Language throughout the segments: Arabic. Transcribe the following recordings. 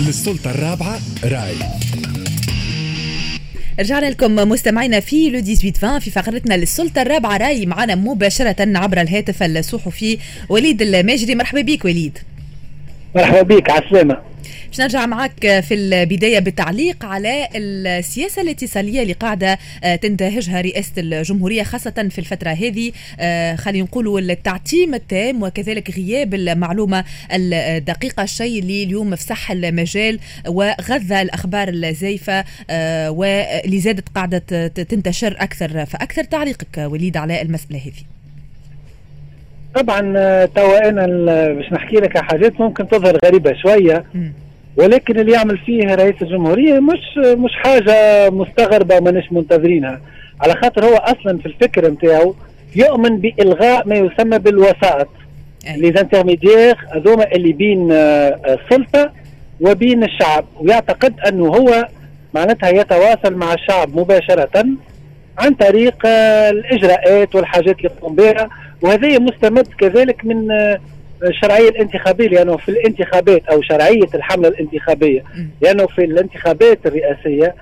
للسلطة الرابعة راي. رجعنا لكم مستمعينا في لو 18 في فقرتنا للسلطة الرابعة راي معنا مباشرة عبر الهاتف الصحفي وليد الماجري. مرحبا بك وليد. مرحبا بك على السلامة. باش نرجع معك في البداية بالتعليق على السياسة الاتصالية اللي قاعدة آه، تنتهجها رئاسة الجمهورية خاصة في الفترة هذه. آه، خلينا نقولوا التعتيم التام وكذلك غياب المعلومة الدقيقة الشيء اللي اليوم فسح المجال وغذى الأخبار الزايفة آه، واللي زادت قاعدة تنتشر أكثر. فأكثر تعليقك وليد على المسألة هذه. طبعا توا أنا باش نحكي لك حاجات ممكن تظهر غريبة شوية. ولكن اللي يعمل فيه رئيس الجمهورية مش مش حاجة مستغربة ماناش منتظرينها. على خاطر هو أصلا في الفكر نتاعو يؤمن بإلغاء ما يسمى بالوسائط. لي زانترميديير هذوما اللي بين السلطه آه، وبين الشعب. ويعتقد أنه هو معناتها يتواصل مع الشعب مباشرة عن طريق آه، الإجراءات والحاجات اللي يقوم بها. وهذا مستمد كذلك من آه، الشرعيه الانتخابية لأنه في الانتخابات أو شرعية الحملة الانتخابية لأنه في الانتخابات الرئاسية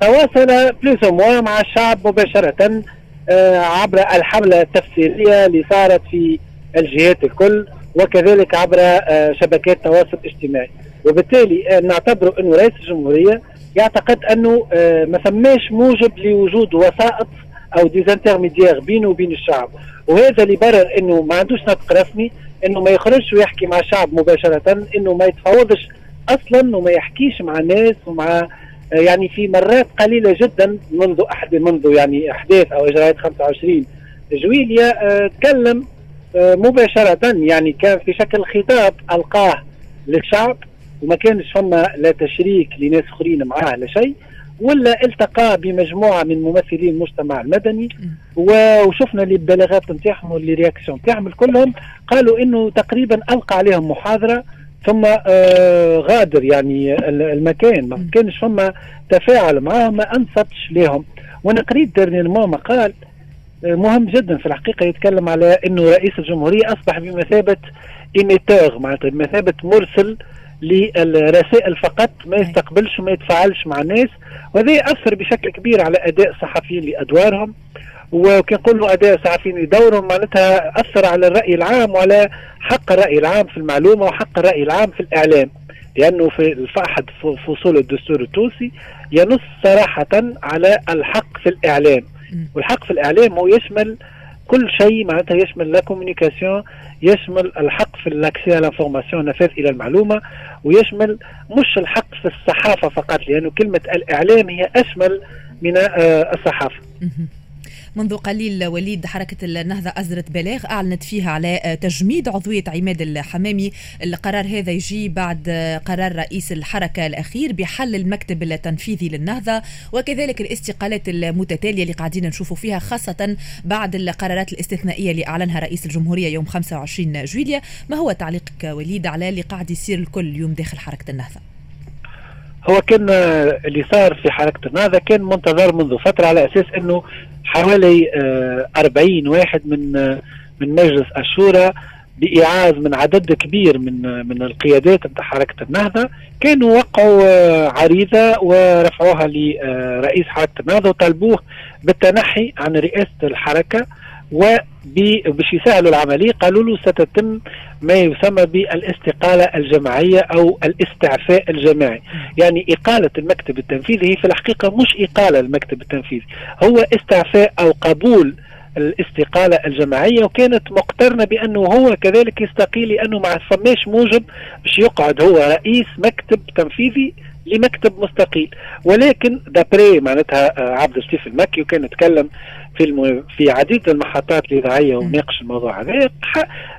تواصل بلوس مع الشعب مباشرة آه، عبر الحملة التفسيريه اللي صارت في الجهات الكل وكذلك عبر آه، شبكات التواصل الاجتماعي وبالتالي آه، نعتبر إنه رئيس الجمهورية يعتقد أنه ما ثماش موجب لوجود وسائط أو des intermédiaires بينه وبين الشعب. وهذا اللي برر إنه ما عندوش ناطق رسمي إنه ما يخرجش ويحكي مع الشعب مباشرة إنه ما يتفاوضش أصلا وما يحكيش مع الناس ومع يعني في مرات قليلة جدا منذ أحد منذ يعني أحداث أو إجراءات 25 جويليا آه، تكلم آه، مباشرة يعني كان في شكل خطاب ألقاه للشعب وما كانش فما لا تشريك لناس أخرين معاه لا شيء. ولا التقى بمجموعة من ممثلي المجتمع المدني. وشفنا اللي البلاغات نتاعهم واللي رياكسيون نتاعهم كلهم قالوا إنه تقريبا ألقى عليهم محاضرة ثم آه غادر يعني المكان. ما كانش فما تفاعل معاهم ما أنصتش لهم وأنا قريت dernièrement مقال آه، مهم جدا في الحقيقة يتكلم على إنه رئيس الجمهورية أصبح بمثابة émetteur معناتها بمثابة مرسل للرسائل فقط ما يستقبلش وما يتفاعلش مع الناس. وهذا يأثر بشكل كبير على أداء الصحفيين لأدوارهم. وكي نقولوا أداء الصحفيين لدورهم معناتها أثر على الرأي العام وعلى حق الرأي العام في المعلومة وحق الرأي العام في الإعلام. لأنه في أحد فصول الدستور التونسي ينص صراحة على الحق في الإعلام. والحق في الإعلام هو يشمل كل شيء معناتها يشمل la communication يشمل الحق في ال accès على ال information النفاذ إلى المعلومة ويشمل مش الحق في الصحافة فقط لأنه كلمة الإعلام هي أشمل من آه، الصحافة. منذ قليل وليد حركة النهضة أصدرت بلاغ أعلنت فيها على تجميد عضوية عماد الحمامي القرار هذا يجي بعد قرار رئيس الحركة الأخير بحل المكتب التنفيذي للنهضة وكذلك الاستقالات المتتالية اللي قاعدين نشوفوا فيها خاصة بعد القرارات الاستثنائية اللي أعلنها رئيس الجمهورية يوم 25 جويليا ما هو تعليقك وليد على اللي قاعد يصير الكل اليوم داخل حركة النهضة؟ هو كان اللي صار في حركة النهضة كان منتظر منذ فترة على أساس أنه حوالي 40 آه، واحد من آه، من مجلس الشورى بإيعاز من عدد كبير من آه، من القيادات نتاع حركة النهضة. كانوا وقعوا عريضة ورفعوها لرئيس حركة النهضة وطالبوه بالتنحي عن رئاسة الحركة. وباش يسهلوا العملية قالوا له ستتم ما يسمى بالاستقالة الجماعية أو الاستعفاء الجماعي. يعني إقالة المكتب التنفيذي هي في الحقيقة مش إقالة المكتب التنفيذي. هو استعفاء أو قبول الاستقالة الجماعية وكانت مقترنة بأنه هو كذلك يستقيل لأنه ما فماش موجب باش يقعد هو رئيس مكتب تنفيذي لمكتب مستقيل. ولكن دابري معناتها آه، عبد اللطيف المكي وكان يتكلم في الم... في عديد المحطات الاذاعيه وناقش الموضوع هذا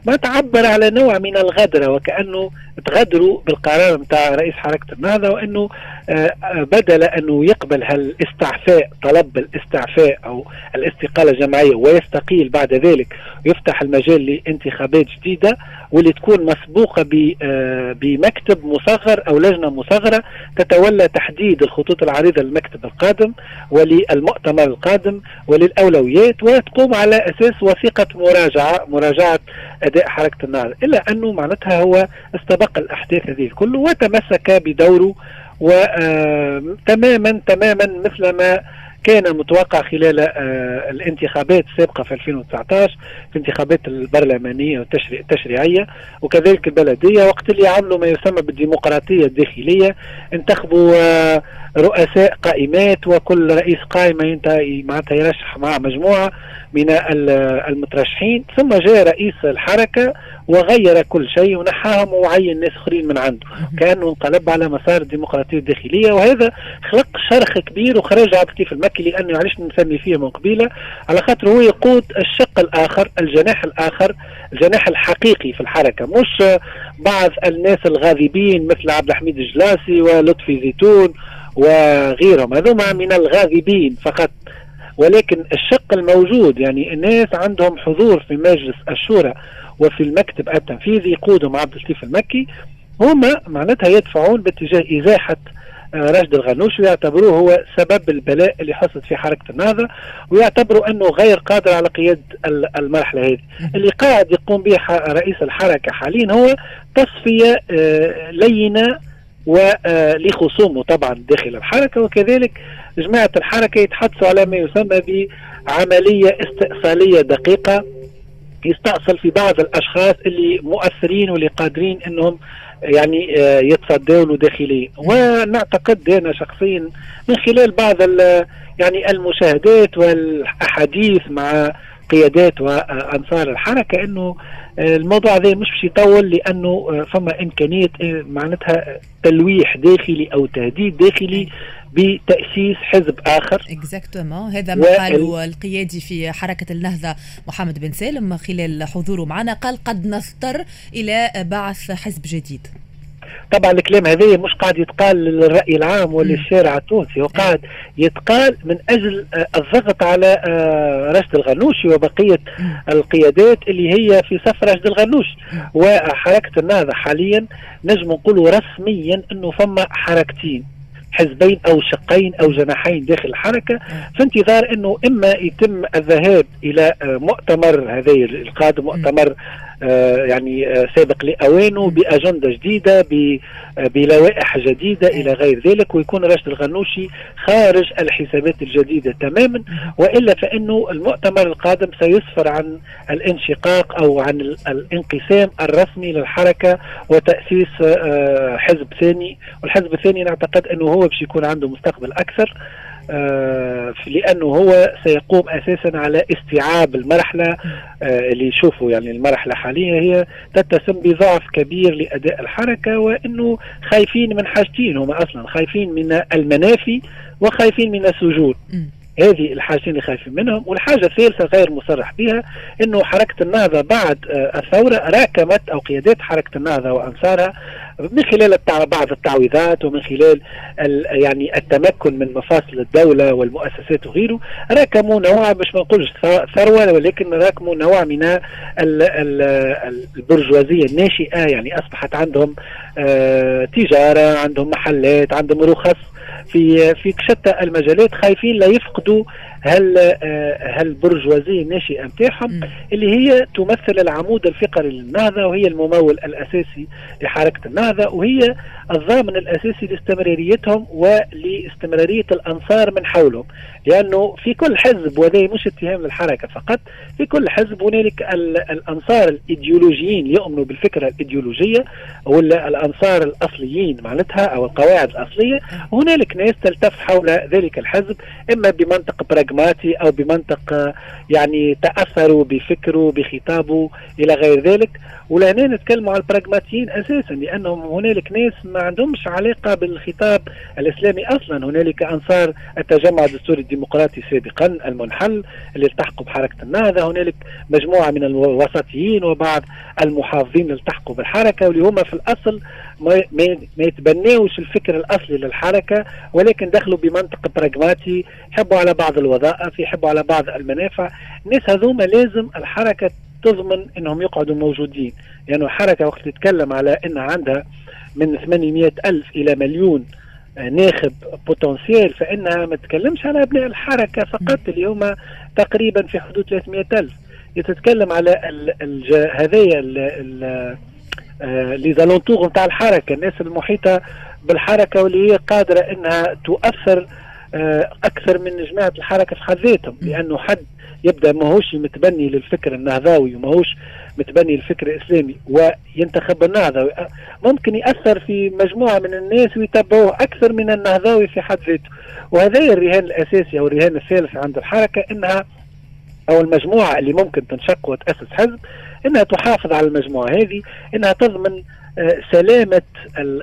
ما تعبر على نوع من الغدره وكأنه تغدروا بالقرار نتاع رئيس حركة النهضة وأنه آه، بدل انه يقبل هالاستعفاء طلب الاستعفاء أو الاستقالة الجماعية ويستقيل بعد ذلك ويفتح المجال لانتخابات جديدة واللي تكون مسبوقة آه، بمكتب مصغر أو لجنة مصغرة تتولى تحديد الخطوط العريضة للمكتب القادم وللمؤتمر القادم وللأ الاولويات وتقوم على أساس وثيقة مراجعة مراجعة أداء حركة النهضه إلا أنه معناتها هو استبق الأحداث هذه الكل وتمسك بدوره وتماما تماما مثل ما كان متوقع خلال آه، الانتخابات السابقة في 2019 في الانتخابات البرلمانية والتشريعية وكذلك البلدية وقت اللي عملوا ما يسمى بالديمقراطية الداخلية انتخبوا آه، رؤساء قائمات وكل رئيس قائمة ينتهي معناتها يرشح مع مجموعة من المترشحين ثم جاء رئيس الحركة وغير كل شيء ونحاهم وعين ناس آخرين من عنده. كأنه انقلب على مسار الديمقراطية الداخلية وهذا خلق شرخ كبير وخرج عبد اللطيف المكي لأنه علاش نسمي فيه من قبيلة على خاطر هو يقود الشق الآخر الجناح الآخر الجناح الحقيقي في الحركة. مش بعض الناس الغاضبين مثل عبد الحميد الجلاسي ولطفي زيتون وغيرهم. هذوما من الغاضبين فقط. ولكن الشق الموجود يعني الناس عندهم حضور في مجلس الشورى وفي المكتب التنفيذي يقودهم عبد اللطيف المكي. هما معناتها يدفعون باتجاه إزاحة راشد الغنوش ويعتبروه هو سبب البلاء اللي حصلت في حركة النهضة ويعتبروا أنه غير قادر على قيادة المرحلة هذه. اللي قاعد يقوم به رئيس الحركة حاليا هو تصفية آه، لينة ولخصومه آه، طبعا داخل الحركة وكذلك جماعة الحركة يتحدثوا على ما يسمى بعملية استئصالية دقيقة يستأصل في بعض الأشخاص اللي مؤثرين واللي قادرين أنهم يعني آه، يتصدوا له داخليا ونعتقد أنا شخصيا من خلال بعض يعني المشاهدات والأحاديث مع قيادات وأنصار الحركة إنه الموضوع هذا مش باش يطول لأنه آه، فما إمكانية معناتها تلويح داخلي أو تهديد داخلي بتأسيس حزب آخر. اكزاكتومون هذا ما قاله القيادي في حركة النهضة محمد بن سالم خلال حضوره معنا. قال قد نضطر إلى بعث حزب جديد. طبعا الكلام هذا مش قاعد يتقال للرأي العام وللشارع التونسي هو قاعد يتقال من أجل آه، الضغط على آه، رشد الغنوشي وبقية القيادات اللي هي في صف رشد الغنوشي وحركة النهضة حاليا نجم نقولوا رسميا أنه فما حركتين حزبين أو شقين أو جناحين داخل الحركة في انتظار إنه إما يتم الذهاب إلى آه، مؤتمر هذا القادم مؤتمر يعني آه، سابق لأوانه بأجندة جديدة بلوائح جديدة إلى غير ذلك ويكون راشد الغنوشي خارج الحسابات الجديدة تماما. وإلا فإنه المؤتمر القادم سيسفر عن الانشقاق أو عن الانقسام الرسمي للحركة وتأسيس حزب ثاني. والحزب الثاني نعتقد إنه هو باش يكون عنده مستقبل أكثر. آه لأنه هو سيقوم أساسا على استيعاب المرحلة آه اللي يشوفوا يعني المرحلة حاليا هي تتسم بضعف كبير لأداء الحركة وإنه خايفين من حاجتين هم أصلا خايفين من المنافي وخايفين من السجون. هذه الحاجتين اللي خايفين منهم والحاجة الثالثة غير مصرح بها إنه حركة النهضة بعد آه، الثورة راكمت أو قيادات حركة النهضة وأنصارها من خلال بعض التعويضات ومن خلال يعني التمكن من مفاصل الدولة والمؤسسات وغيره راكموا نوع مش ما نقولش ثروة ولكن راكموا نوع من البرجوازية الناشئة يعني أصبحت عندهم آه، تجارة عندهم محلات عندهم رخص في في شتى المجالات خايفين لا يفقدوا هل هالبرجوازيه الناشئة نتاعهم اللي هي تمثل العمود الفقري للنهضة وهي الممول الأساسي لحركة النهضة وهي الضامن الاساسي لاستمراريتهم ولاستمرارية الأنصار من حولهم لأنه في كل حزب وهذا مش اتهام للحركة فقط في كل حزب هنالك الأنصار الإيديولوجيين يؤمنوا بالفكرة الإيديولوجية ولا الأنصار الأصليين معناتها أو القواعد الأصلية. وهنالك ناس تلتف حول ذلك الحزب إما بمنطق براغماتي أو بمنطق يعني تأثروا بفكره بخطابه إلى غير ذلك. ولهنا نتكلموا على البراغماتيين أساسا لأنهم هنالك ناس ما عندهمش علاقة بالخطاب الإسلامي أصلا. هنالك أنصار التجمع الدستوري الديمقراطي سابقا المنحل اللي التحقوا بحركه النهضة. هنالك مجموعة من الوسطيين وبعض المحافظين اللي التحقوا بالحركه واللي هم في الأصل ما, ما يتبناوش الفكر الأصلي للحركة ولكن دخلوا بمنطق براغماتي يحبوا على بعض الوظائف يحبوا على بعض المنافع. الناس هذوما لازم الحركة تضمن إنهم يقعدوا موجودين. لأنه يعني حركة وقت تتكلم على ان عندها من 800 ألف إلى مليون ناخب potentiel فإنها ما تتكلمش على أبناء الحركة فقط اللي هما تقريبا في حدود 300 ألف. تتكلم على هذايا les alentours نتاع الحركة. الناس المحيطة بالحركة واللي هي قادرة إنها تؤثر آه، أكثر من جماعة الحركة في حد ذاتهم لأنه حد يبدأ ماهوش متبني للفكر النهضاوي وماهوش متبني للفكر الإسلامي وينتخب النهضوي ممكن يأثر في مجموعة من الناس ويتبعوه أكثر من النهضاوي في حد ذاته. وهذا الرهان الأساسي أو الرهان الثالث عند الحركة إنها أو المجموعة اللي ممكن تنشق وتأسس حزب إنها تحافظ على المجموعة هذه إنها تضمن آه، سلامة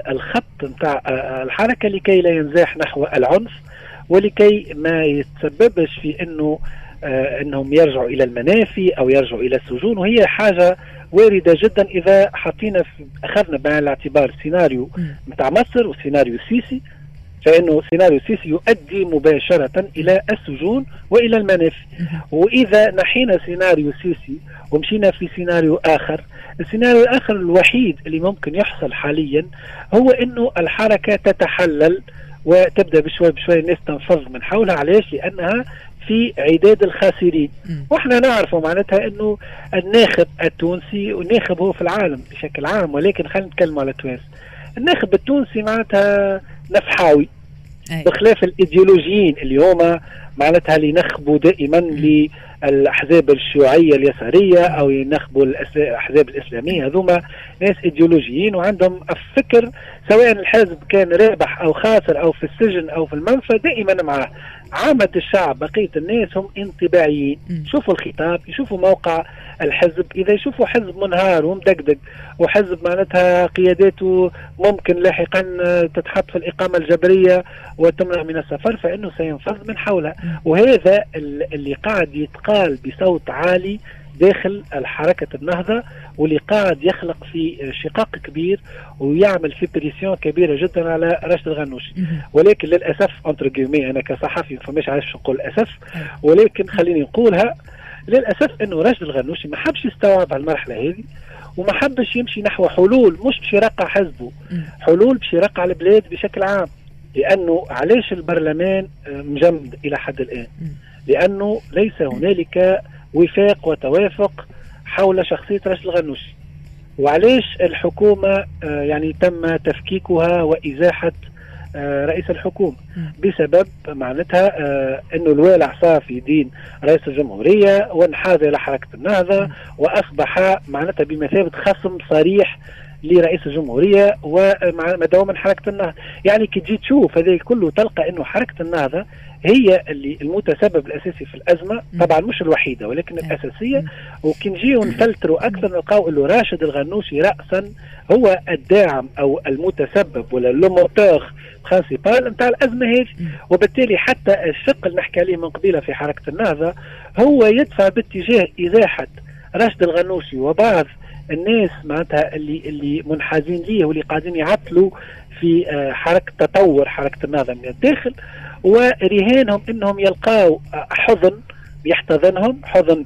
الخط نتاع آه، الحركة لكي لا ينزاح نحو العنف ولكي ما يتسببش في إنه آه إنهم يرجعوا إلى المنافي أو يرجعوا إلى السجون. وهي حاجة واردة جدا إذا حطينا أخذنا بعين الاعتبار سيناريو نتاع مصر وسيناريو السيسي فإنه سيناريو السيسي يؤدي مباشرة إلى السجون وإلى المنافي. وإذا نحينا سيناريو السيسي ومشينا في سيناريو آخر السيناريو الآخر الوحيد اللي ممكن يحصل حاليا هو إنه الحركة تتحلل وتبدأ بشوي بشوي الناس تنفض من حولها. علاش؟ لأنها في عداد الخاسرين. وإحنا نعرف معناتها إنه الناخب التونسي والناخب هو في العالم بشكل عام ولكن خلينا نتكلم على تونس الناخب التونسي معناتها نفحاوي بخلاف الإيديولوجيين اللي هما معناتها اللي ينخبوا دائما للأحزاب الشيوعية اليسارية أو ينخبوا الأحزاب الإسلامية. هذوما ناس إيديولوجيين وعندهم الفكر سواء الحزب كان رابح أو خاسر أو في السجن أو في المنفى دائما معه. عامة الشعب بقية الناس هم انطباعيين. شوفوا الخطاب يشوفوا موقع الحزب. إذا يشوفوا حزب منهار ومدقدق وحزب معناتها قياداته ممكن لاحقا تتحط في الإقامة الجبرية وتمنع من السفر فإنه سينفض من حولها. وهذا اللي قاعد يتقال بصوت عالي داخل الحركة النهضة واللي قاعد يخلق في شقاق كبير ويعمل في بريسيون كبيرة جدا على راشد الغنوشي ولكن للأسف انتر جيمي أنا كصحفي ما فماش عارف نقول الأسف ولكن خليني نقولها للأسف أنه راشد الغنوشي ما حبش يستوعب المرحلة هذه وما حبش يمشي نحو حلول مش باش يرقع حزبه حلول باش يرقع البلاد بشكل عام. لأنه علاش البرلمان مجمد إلى حد الآن؟ لأنه ليس هنالك وفاق وتوافق حول شخصية راشد الغنوشي. وعلاش الحكومة آه، يعني تم تفكيكها وإزاحة آه، رئيس الحكومة. بسبب معناتها آه، إنه الوالع صار في دين رئيس الجمهورية وانحاز إلى حركة النهضة وأصبح معناتها بمثابة خصم صريح لرئيس الجمهورية ومدعوم من حركة النهضة. يعني كي تجي تشوف هذا كله تلقى إنه حركة النهضة هي اللي المتسبب الأساسي في الأزمة طبعا مش الوحيدة ولكن الأساسية. وكي نجيو نفلتروا أكثر نلقاو إنه راشد الغنوشي راسا هو الداعم أو المتسبب ولا لوموتور برانسيبال نتاع الأزمة هذه. وبالتالي حتى الشق اللي نحكي عليه من قبيلة في حركة النهضة هو يدفع باتجاه إزاحة راشد الغنوشي وبعض الناس معناتها اللي اللي منحازين ليه واللي قاعدين يعطلوا في آه، حركة تطور حركة النهضه من الداخل ورهانهم إنهم يلقاو حضن يحتضنهم حضن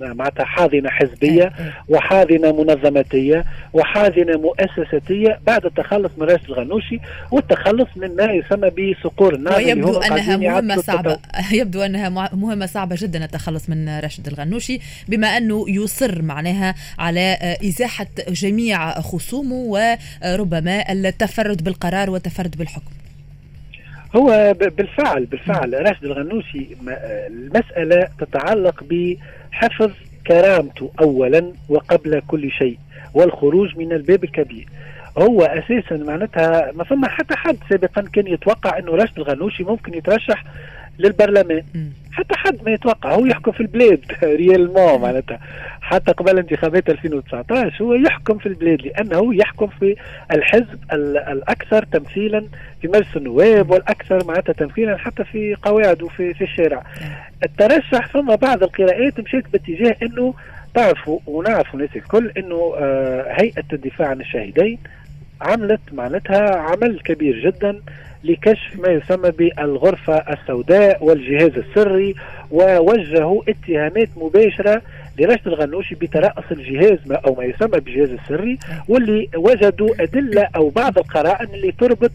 معناتها حاضنة حزبية إيه، إيه. وحاضنة منظماتية وحاضنة مؤسساتية بعد التخلص من رئيس الغنوشي والتخلص من ما يسمى بصقور النار ويبدو أنها مهمة صعبة. يبدو أنها مهمة صعبة جدا التخلص من راشد الغنوشي بما أنه يصر معناها على آه، إزاحة جميع خصومه وربما التفرد بالقرار والتفرد بالحكم. هو بالفعل بالفعل. راشد الغنوشي المسألة تتعلق بحفظ كرامته أولا وقبل كل شيء والخروج من الباب الكبير. هو أساسا معناتها ما ثم حتى حد سابقا كان يتوقع إنه راشد الغنوشي ممكن يترشح للبرلمان. حتى حد ما يتوقع. هو يحكم في البلاد ريال ما معناتها. حتى قبل انتخابات 2019 هو يحكم في البلاد لأنه يحكم في الحزب الأكثر تمثيلا في مجلس النواب والأكثر معناتها تمثيلا حتى في قواعده في في الشارع. الترشح ثم بعض القراءات مشيت باتجاه إنه تعرفوا ونعرفوا الناس الكل إنه آه هيئة الدفاع عن الشهيدين عملت معناتها عمل كبير جدا. لكشف ما يسمى بالغرفة السوداء والجهاز السري ووجهوا اتهامات مباشرة لرشد الغنوشي بترأس الجهاز ما أو ما يسمى بالجهاز السري واللي وجدوا أدلة أو بعض القرائن اللي تربط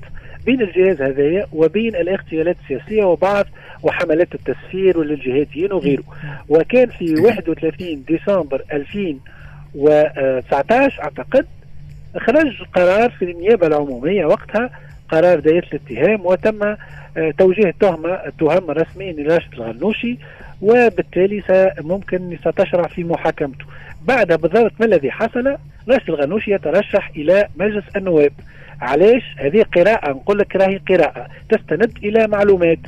بين الجهاز هذايا وبين الاغتيالات السياسية وبعض وحملات التسفير للجهاديين وغيره. وكان في 31 ديسمبر 2019 أعتقد خرج قرار في النيابة العمومية وقتها قرار دائره الاتهام وتم آه، توجيه التهمة التهم رسميا لراشد الغنوشي وبالتالي ممكن ستشرع في محاكمته. بعد بالضبط ما الذي حصل راشد الغنوشي يترشح إلى مجلس النواب. علاش؟ هذه قراءة نقول لك راهي قراءة تستند إلى معلومات.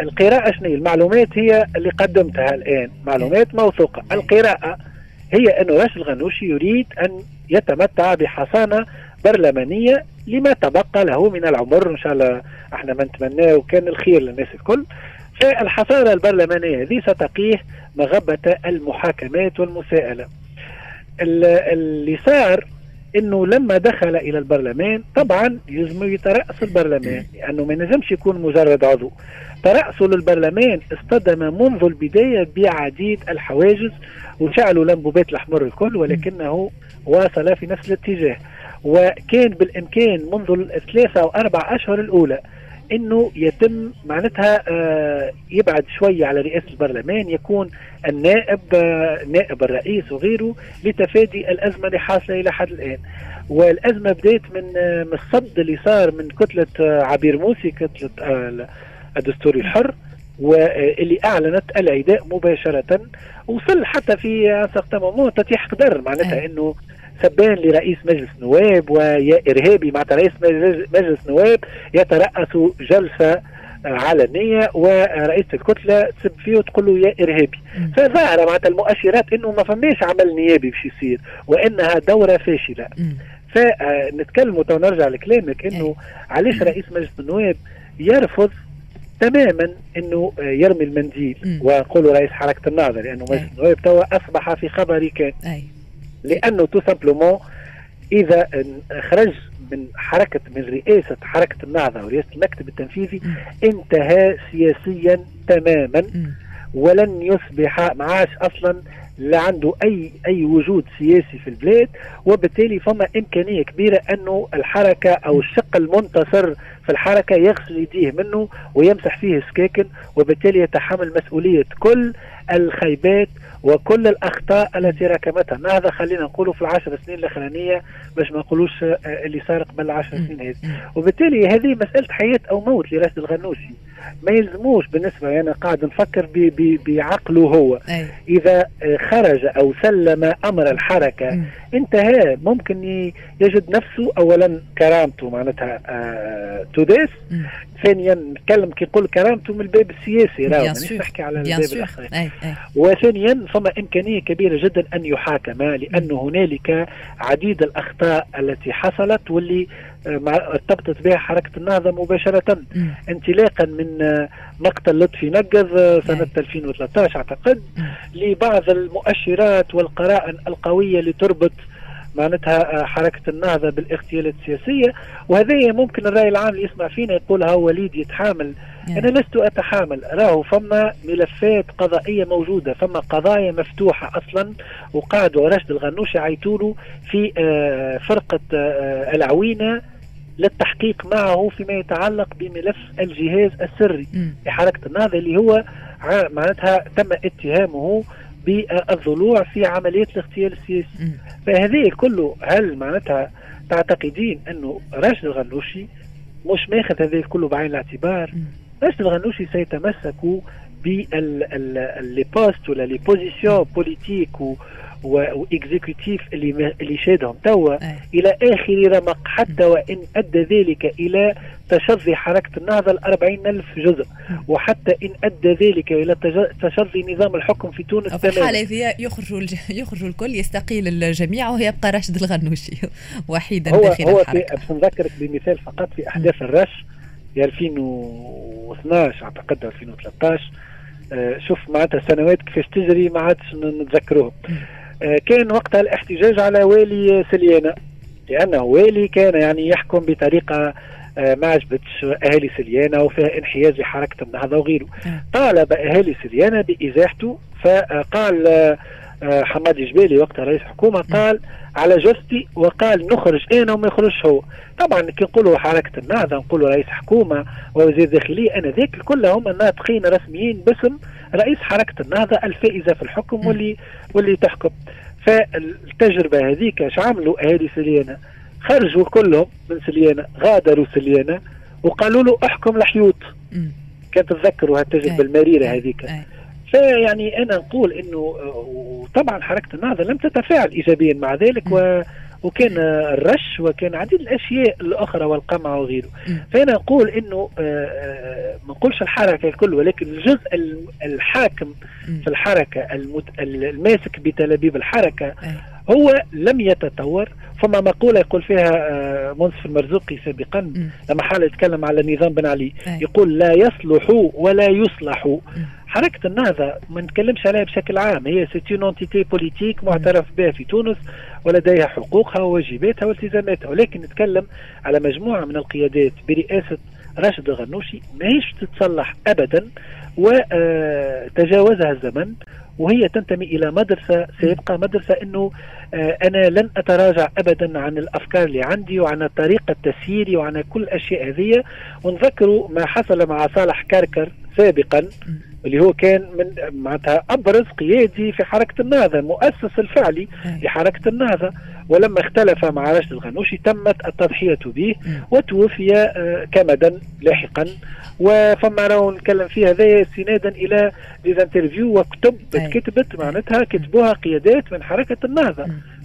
القراءة شنو المعلومات هي اللي قدمتها الآن معلومات موثوقة. القراءة هي أن راشد الغنوشي يريد أن يتمتع بحصانة برلمانية لما تبقى له من العمر إن شاء الله إحنا ما نتمناه وكان الخير للناس الكل. فالحصانة البرلمانية هذه ستقيه مغبة المحاكمات والمساءلة. اللي صار إنه لما دخل إلى البرلمان طبعا يلزم يترأس البرلمان لأنه ما نجمش يكون مجرد عضو. ترأسه للبرلمان اصطدم منذ البداية بعديد الحواجز وشعلوا الانبوبات الأحمر الكل ولكنه واصل في نفس الاتجاه. وكان بالإمكان منذ الثلاثة أو أربع أشهر الأولى إنه يتم معناتها آه يبعد شوية على رئاسة البرلمان يكون النائب آه نائب الرئيس وغيره لتفادي الأزمة اللي حاصلة إلى حد الآن. والأزمة بدأت من آه الصد اللي صار من كتلة عبير موسي كتلة الدستوري الحر واللي أعلنت العداء مباشرة وصل حتى في سقط مومون تتيح قدر معناتها إنه سبان لرئيس مجلس نواب ويا إرهابي مع رئيس مجلس نواب يترأس جلسة علنية ورئيس الكتلة تسب فيه وتقول له يا إرهابي. فظاهرة معناتها المؤشرات أنه ما فماش عمل نيابي باش يصير وأنها دورة فاشلة. فنتكلم ونرجع لكلامك أنه علاش رئيس مجلس النواب يرفض تماما إنه يرمي المنديل ونقول رئيس حركة النهضه لأنه مجلس النواب توا أصبح في خبر كان. لأنه تو simplement إذا خرج من حركه من رئاسة حركة النهضة ورئاسة المكتب التنفيذي انتهى سياسيا تماما ولن يصبح معاش أصلا لا عنده اي أي وجود سياسي في البلاد وبالتالي فما إمكانية كبيرة أنه الحركة أو الشق المنتصر في الحركة يغسل يديه منه ويمسح فيه سكاكن وبالتالي يتحمل مسؤولية كل الخيبات وكل الأخطاء التي ركبتها. هذا خلينا نقوله في العشر سنين الأخرانية؟ باش ما نقولوش اللي صار قبل العشر سنين هذه. وبالتالي هذه مسألة حياة أو موت لراشد الغنوشي. ما يلزموش بالنسبة أنا قاعد نفكر بعقله هو. إذا خرج أو سلم أمر الحركة انتهى. ممكن يجد نفسه اولا كرامته معناتها آه تداس ثانيا نتكلم كي نقول كرامته من الباب السياسي راهو مانيش نحكي على الباب الآخر وثانيا فما إمكانية كبيرة جدا أن يحاكم لأنه هنالك عديد الأخطاء التي حصلت واللي ارتبطت بها حركة النهضة مباشرة. م. انطلاقا من مقتل لطفي نقذ سنة 2013 أعتقد لبعض المؤشرات والقرائن القوية اللي تربط معناتها حركة النهضة بالاغتيالات السياسية. وهذا ممكن الرأي العام اللي يسمع فينا يقول ها وليد يتحامل. أنا لست أتحامل. راهو فما ملفات قضائية موجودة فما قضايا مفتوحة أصلا. وقعدوا راشد الغنوشي عيطوله في فرقة العوينة للتحقيق معه فيما يتعلق بملف الجهاز السري. لحركة النهضة اللي هو معناتها تم اتهامه بالضلوع في عملية الاغتيال السياسي. فهذه كله هل معناتها تعتقدين أنه راشد الغنوشي مش ماخذ هذه كله بعين الاعتبار؟ راشد الغنوشي سيتمسك ب poste ولا les positions politiques و exécutives اللي اللي شادهم. توا إلى آخر رمق. حتى وإن أدى ذلك إلى تشظي حركة النهضة ال ألف جزء. وحتى إن أدى ذلك إلى تشظي نظام الحكم في تونس في الحاله هذه يخرج يخرج الكل يستقيل الجميع ويبقى راشد الغنوشي وحيدا هو داخل هو باش نذكرك بمثال فقط في أحداث الرش. 2012 أعتقد 2013 آه شوف معناتها السنوات كيفاش تجري ما عادش نتذكروهم. كان وقتها الاحتجاج على والي سليانه لأنه والي كان يعني يحكم بطريقة آه ما عجبتش أهالي سليانه وفيها انحياز لحركه النهضة وغيره. طالب أهالي سليانه بإزاحته فقال آه، حمادي جبالي وقتها رئيس حكومة قال على جثتي وقال نخرج أنا وما يخرجش هو. طبعا كي نقولوا حركة النهضة نقولوا رئيس حكومة ووزير داخليه أنا ذاك كلهم ناطقين رسميين باسم رئيس حركة النهضة الفائزة في الحكم واللي واللي تحكم. فالتجربة هذيك اش عملوا؟ اهالي سليانة. خرجوا كلهم من سليانة غادروا سليانة وقالوا له احكم الحيوط. كان تتذكروا هالتجربة المريرة هذيك. فيعني أنا نقول إنه وطبعا حركة النهضة لم تتفاعل ايجابيا مع ذلك و وكان الرش وكان عديد الأشياء الأخرى والقمع وغيره. فأنا نقول إنه آه، آه، ما نقولش الحركة الكل ولكن الجزء الحاكم في الحركة الماسك بتلابيب الحركة هو لم يتطور. فما مقولة يقول فيها آه، منصف المرزوقي سابقا لما حال يتكلم على نظام بن علي يقول لا يصلح ولا يصلح. حركة النهضة ما نتكلمش عليها بشكل عام. هي c'est une entité politique معترف بها في تونس ولديها حقوقها وواجباتها والتزاماتها. ولكن نتكلم على مجموعة من القيادات برئاسة راشد الغنوشي ماهيش تتصلح أبدا وتجاوزها الزمن. وهي تنتمي إلى مدرسة سيبقى مدرسة إنه آه، أنا لن أتراجع ابدا عن الأفكار اللي عندي وعن طريقة تسييري وعن كل الأشياء هذه. ونذكروا ما حصل مع صالح كركر سابقا اللي هو كان من معناتها أبرز قيادي في حركة النهضة المؤسس الفعلي لحركه النهضة. ولما اختلف مع راشد الغنوشي تمت التضحية به وتوفي آه، كمدا لاحقا. وفما راهو نتكلم فيها هذا استنادا إلى ديزانترفيو وكتب كتبت معناتها كتبوها قيادات من حركة النهضة.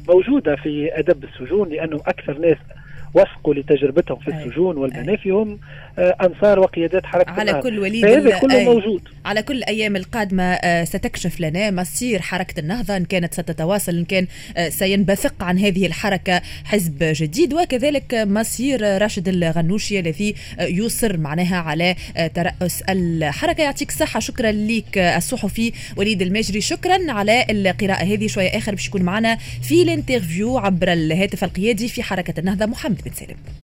موجودة في أدب السجون لانهم أكثر ناس وثقوا لتجربتهم في السجون والمنافي هم أنصار وقيادات حركة على. كل وليد هذا كله موجود. على كل الأيام القادمة آه، ستكشف لنا مصير حركة النهضة إن كانت ستتواصل إن كان آه، سينبثق عن هذه الحركة حزب جديد. وكذلك مصير راشد الغنوشي الذي يصر معناها على ترأس الحركة. يعطيك الصحة. شكرا لك الصحفي وليد المجري. شكرا على القراءة هذه. شوية آخر باش يكون معنا في الانترفيو عبر الهاتف القيادي في حركة النهضة محمد بن سالم.